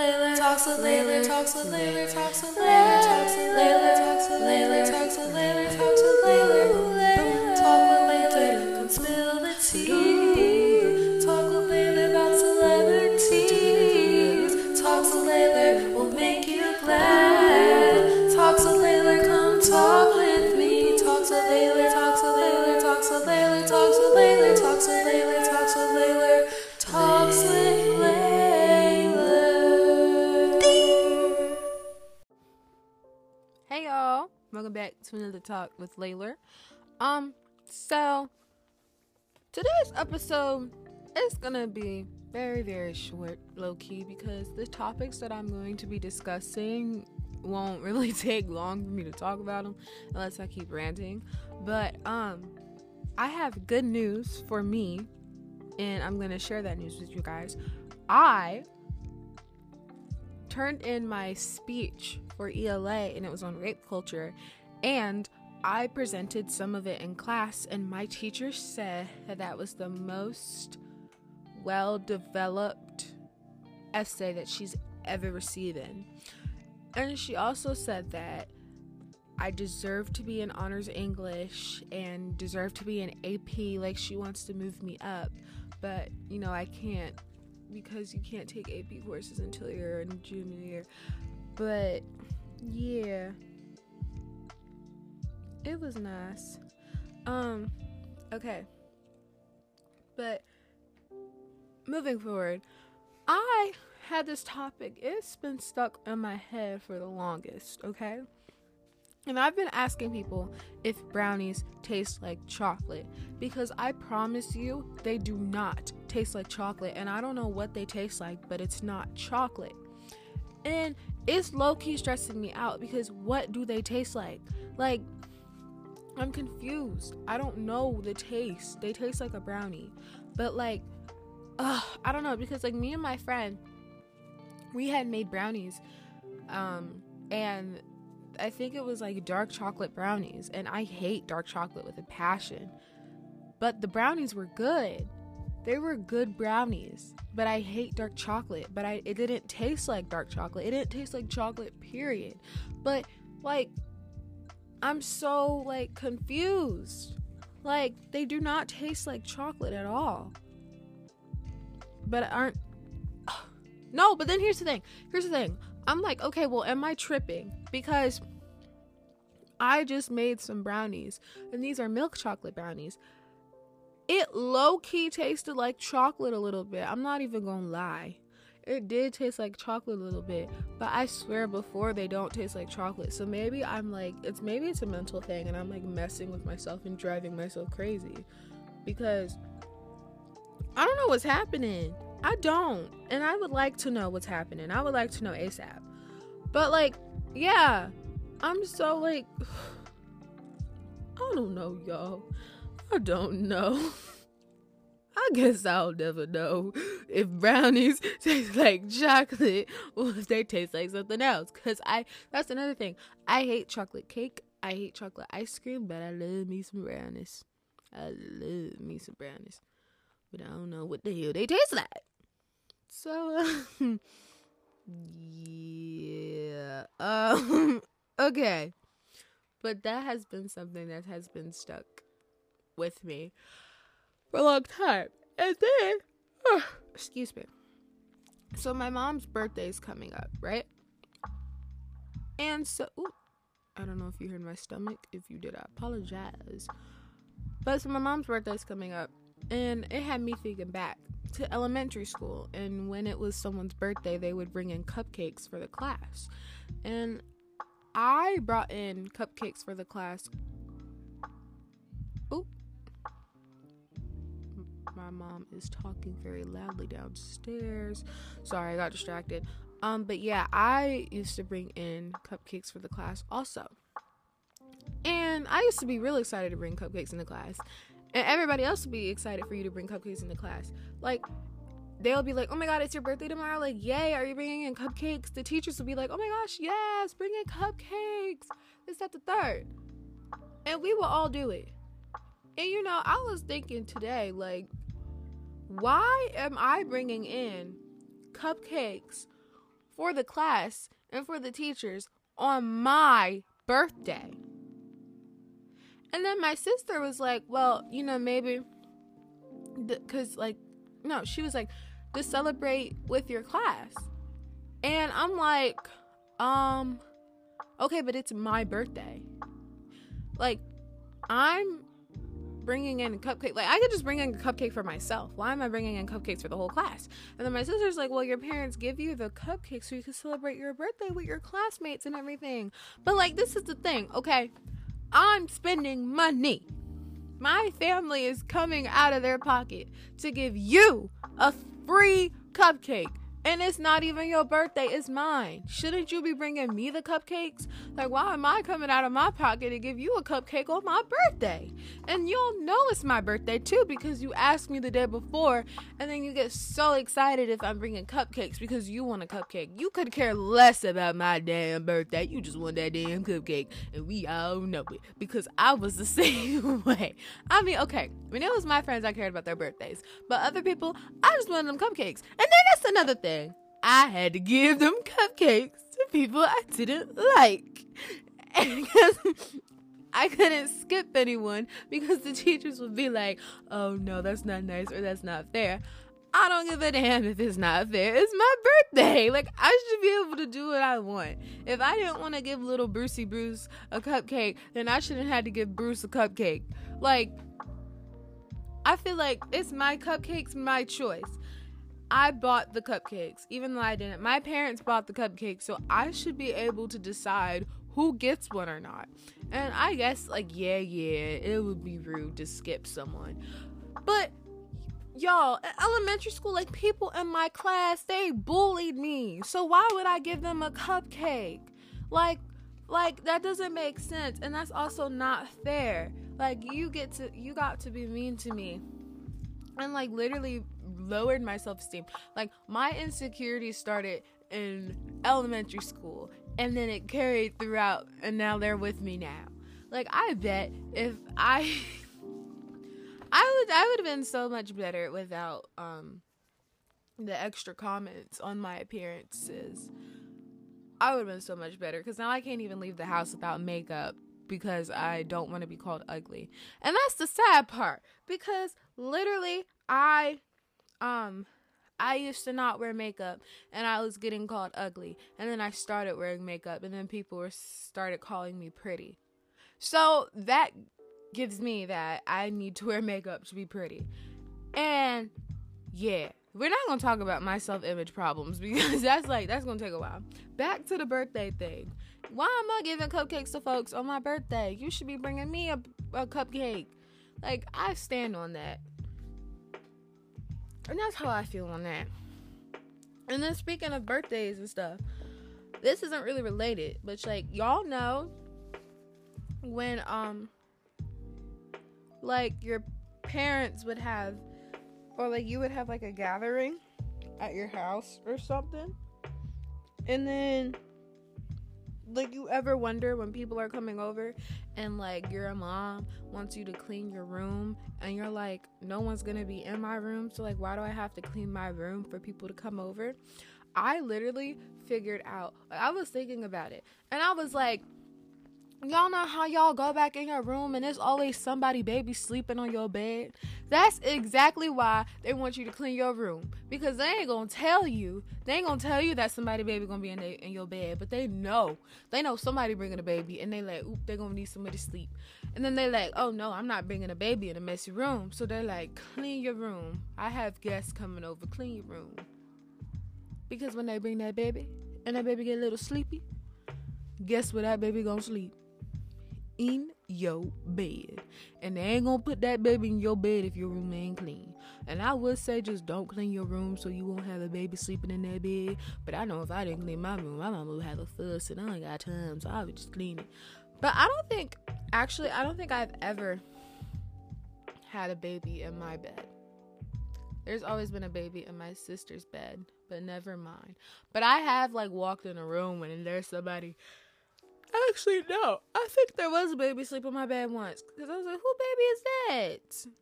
Lailah, talks with Lailah, talks with Lailah, talks with Lailah, talks with Lailah, talks with Lailah, talks with Lailah, talks with to another talk with Lailah. Um, so today's episode is gonna be very, very short, low key, because the topics that I'm going to be discussing won't really take long for me to talk about them unless I keep ranting. But um, I have good news for me, and I'm gonna share that news with you guys. I turned in my speech for ELA and it was on rape culture and I presented some of it in class and my teacher said that that was the most well developed essay that she's ever received in. And she also said that I deserve to be in honors English and deserve to be an AP like she wants to move me up, but you know, I can't because you can't take AP courses until you're in junior year. But yeah, it was nice. Um, okay, but moving forward, I had this topic. It's been stuck in my head for the longest. Okay. And I've been asking people if brownies taste like chocolate because I promise you they do not taste like chocolate. And I don't know what they taste like, but it's not chocolate. And it's low key stressing me out because what do they taste like? Like, I'm confused. I don't know the taste. They taste like a brownie. But, like, ugh, I don't know because, like, me and my friend, we had made brownies. Um, and I think it was like dark chocolate brownies, and I hate dark chocolate with a passion. But the brownies were good. They were good brownies, but I hate dark chocolate. But I it didn't taste like dark chocolate. It didn't taste like chocolate, period. But like I'm so like confused. Like they do not taste like chocolate at all. But aren't No, but then here's the thing. Here's the thing. I'm like, okay, well, am I tripping? Because I just made some brownies, and these are milk chocolate brownies. It low key tasted like chocolate a little bit. I'm not even gonna lie. It did taste like chocolate a little bit, but I swear before they don't taste like chocolate. So maybe I'm like, it's maybe it's a mental thing, and I'm like messing with myself and driving myself crazy because I don't know what's happening. I don't. And I would like to know what's happening. I would like to know ASAP. But like, yeah. I'm so like I don't know, y'all. I don't know. I guess I'll never know if brownies taste like chocolate or if they taste like something else. Cause I that's another thing. I hate chocolate cake. I hate chocolate ice cream, but I love me some brownies. I love me some brownies. But I don't know what the hell they taste like. So, uh, yeah. Um, okay. But that has been something that has been stuck with me for a long time. And then, uh, excuse me. So, my mom's birthday is coming up, right? And so, ooh, I don't know if you heard my stomach. If you did, I apologize. But so, my mom's birthday is coming up. And it had me thinking back to elementary school and when it was someone's birthday they would bring in cupcakes for the class and i brought in cupcakes for the class my mom is talking very loudly downstairs sorry i got distracted um but yeah i used to bring in cupcakes for the class also and i used to be really excited to bring cupcakes in the class and everybody else would be excited for you to bring cupcakes in the class. Like, they'll be like, "Oh my god, it's your birthday tomorrow!" Like, "Yay, are you bringing in cupcakes?" The teachers will be like, "Oh my gosh, yes, bring in cupcakes." This, that, the third, and we will all do it. And you know, I was thinking today, like, why am I bringing in cupcakes for the class and for the teachers on my birthday. And then my sister was like, well, you know, maybe because, like, no, she was like, to celebrate with your class. And I'm like, um, okay, but it's my birthday. Like, I'm bringing in a cupcake. Like, I could just bring in a cupcake for myself. Why am I bringing in cupcakes for the whole class? And then my sister's like, well, your parents give you the cupcake so you can celebrate your birthday with your classmates and everything. But, like, this is the thing, okay? I'm spending money. My family is coming out of their pocket to give you a free cupcake and it's not even your birthday, it's mine. Shouldn't you be bringing me the cupcakes? Like, why am I coming out of my pocket to give you a cupcake on my birthday? And you'll know it's my birthday too because you asked me the day before, and then you get so excited if I'm bringing cupcakes because you want a cupcake. You could care less about my damn birthday. You just want that damn cupcake, and we all know it because I was the same way. I mean, okay, when it was my friends, I cared about their birthdays, but other people, I just wanted them cupcakes. And then that's another thing. I had to give them cupcakes to people I didn't like. Because I couldn't skip anyone because the teachers would be like, oh no, that's not nice or that's not fair. I don't give a damn if it's not fair. It's my birthday. Like, I should be able to do what I want. If I didn't want to give little Brucey Bruce a cupcake, then I shouldn't have to give Bruce a cupcake. Like, I feel like it's my cupcakes, my choice. I bought the cupcakes, even though I didn't. My parents bought the cupcakes, so I should be able to decide who gets one or not. And I guess, like, yeah, yeah, it would be rude to skip someone. But, y'all, in elementary school, like, people in my class, they bullied me. So why would I give them a cupcake? Like, like that doesn't make sense and that's also not fair like you get to you got to be mean to me and like literally lowered my self esteem. Like my insecurities started in elementary school and then it carried throughout and now they're with me now. Like I bet if I I would I would have been so much better without um the extra comments on my appearances. I would have been so much better because now I can't even leave the house without makeup because I don't want to be called ugly. And that's the sad part because literally I um I used to not wear makeup and I was getting called ugly. And then I started wearing makeup and then people were started calling me pretty. So that gives me that I need to wear makeup to be pretty. And yeah, we're not going to talk about my self-image problems because that's like that's going to take a while. Back to the birthday thing. Why am I giving cupcakes to folks on my birthday? You should be bringing me a, a cupcake. Like I stand on that. And that's how I feel on that. And then speaking of birthdays and stuff, this isn't really related, but like y'all know when um like your parents would have or like you would have like a gathering at your house or something. And then like you ever wonder when people are coming over and like your mom wants you to clean your room and you're like no one's gonna be in my room so like why do i have to clean my room for people to come over? I literally figured out i was thinking about it and i was like Y'all know how y'all go back in your room and there's always somebody baby sleeping on your bed? That's exactly why they want you to clean your room. Because they ain't gonna tell you, they ain't gonna tell you that somebody baby gonna be in, they, in your bed, but they know. They know somebody bringing a baby and they like, oop, they gonna need somebody to sleep. And then they like, oh no, I'm not bringing a baby in a messy room. So they're like, clean your room. I have guests coming over, clean your room. Because when they bring that baby and that baby get a little sleepy, guess where that baby gonna sleep? In your bed. And they ain't gonna put that baby in your bed if your room ain't clean. And I would say just don't clean your room so you won't have a baby sleeping in that bed. But I know if I didn't clean my room, my mama would have a fuss and I ain't got time, so I would just clean it. But I don't think actually I don't think I've ever had a baby in my bed. There's always been a baby in my sister's bed, but never mine. But I have like walked in a room and there's somebody Actually, no. I think there was a baby sleep my bed once. Because I was like, who baby is that?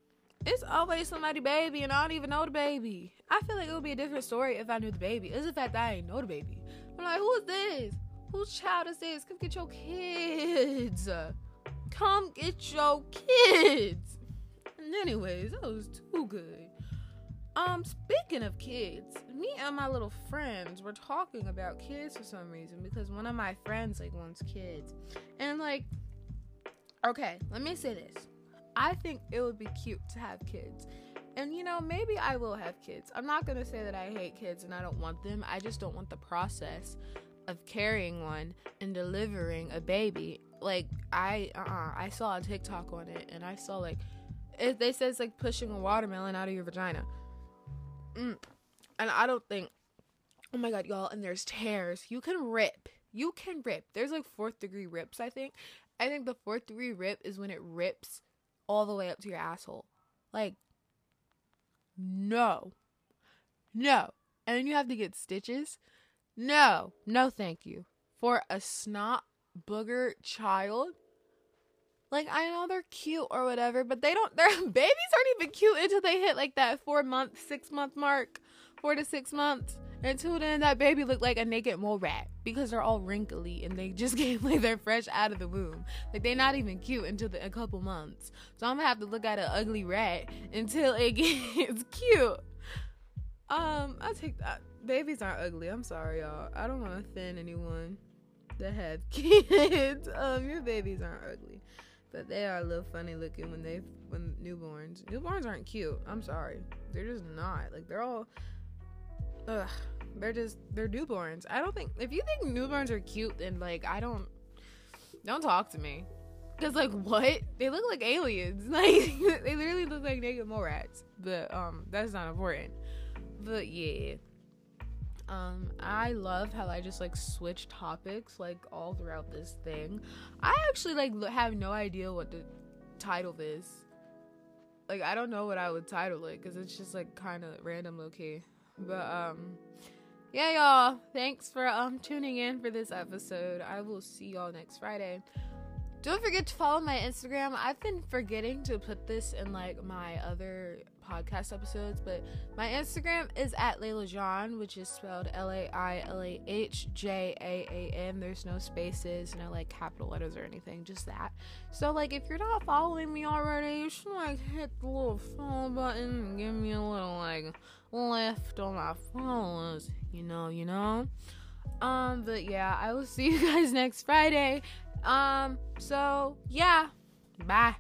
it's always somebody baby and I don't even know the baby. I feel like it would be a different story if I knew the baby. It's the fact that I ain't know the baby. I'm like, who is this? Whose child is this? Come get your kids. Come get your kids. And anyways, that was too good. Um, speaking of kids, me and my little friends were talking about kids for some reason because one of my friends like wants kids. And like okay, let me say this. I think it would be cute to have kids. And you know, maybe I will have kids. I'm not going to say that I hate kids and I don't want them. I just don't want the process of carrying one and delivering a baby. Like I uh-uh, I saw a TikTok on it and I saw like it, they said it's like pushing a watermelon out of your vagina. Mm. And I don't think, oh my god, y'all, and there's tears. You can rip. You can rip. There's like fourth degree rips, I think. I think the fourth degree rip is when it rips all the way up to your asshole. Like, no. No. And then you have to get stitches. No. No, thank you. For a snot booger child, like I know they're cute or whatever, but they don't. Their babies aren't even cute until they hit like that four month, six month mark, four to six months. Until then, that baby looked like a naked mole rat because they're all wrinkly and they just came like they're fresh out of the womb. Like they're not even cute until the, a couple months. So I'm gonna have to look at an ugly rat until it gets cute. Um, I take that. Babies aren't ugly. I'm sorry, y'all. I don't want to offend anyone that have kids. um, your babies aren't ugly but they are a little funny looking when they when newborns. Newborns aren't cute. I'm sorry, they're just not. Like they're all, ugh, they're just they're newborns. I don't think if you think newborns are cute, then like I don't, don't talk to me. Cause like what? They look like aliens. Like they literally look like naked mole rats. But um, that's not important. But yeah. Um, I love how I just like switch topics like all throughout this thing. I actually like have no idea what the title is. Like I don't know what I would title it because it's just like kind of random, low key. But um, yeah, y'all. Thanks for um tuning in for this episode. I will see y'all next Friday. Don't forget to follow my Instagram. I've been forgetting to put this in like my other podcast episodes, but my Instagram is at Lailah Jaan, which is spelled L A I L A H J A A N. There's no spaces, no like capital letters or anything, just that. So like if you're not following me already, you should like hit the little follow button and give me a little like lift on my followers. You know, you know. Um, but yeah, I will see you guys next Friday. Um, so yeah, bye.